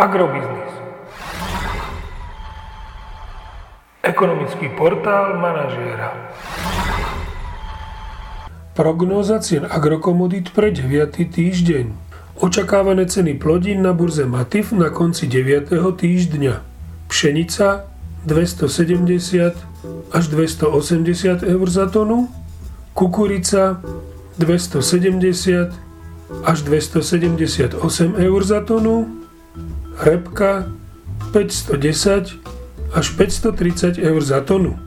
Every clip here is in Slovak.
Agrobiznis. Ekonomický portál manažéra. Prognóza cien agrokomodít pre 9. týždeň. Očakávané ceny plodín na burze Matif na konci 9. týždňa. Pšenica 270 až 280 eur za tonu, kukurica 270 až 278 eur za tonu, repka 510 až 530 eur za tonu.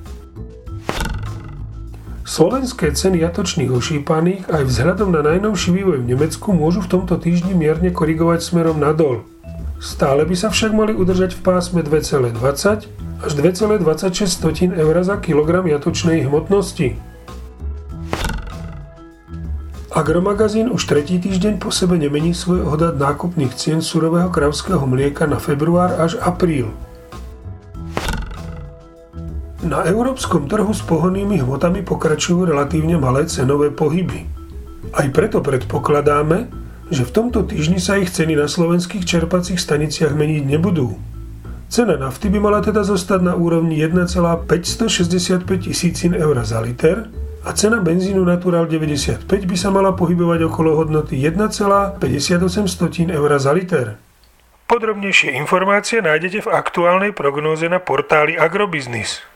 Slovenské ceny jatočných ošípaných aj vzhľadom na najnovší vývoj v Nemecku môžu v tomto týždni mierne korigovať smerom nadol. Stále by sa však mali udržať v pásme 2,20 až 2,26 eur za kilogram jatočnej hmotnosti. Agromagazín už tretí týždeň po sebe nemení svoj odhad nákupných cien surového kravského mlieka na február až apríl. Na európskom trhu s pohonnými hmotami pokračujú relatívne malé cenové pohyby. Aj preto predpokladáme, že v tomto týždni sa ich ceny na slovenských čerpacích staniciach meniť nebudú. Cena nafty by mala teda zostať na úrovni 1,565 tisícin eur za liter, a cena benzínu Natural 95 by sa mala pohybovať okolo hodnoty 1,58 eur za liter. Podrobnejšie informácie nájdete v aktuálnej prognóze na portáli Agrobiznis.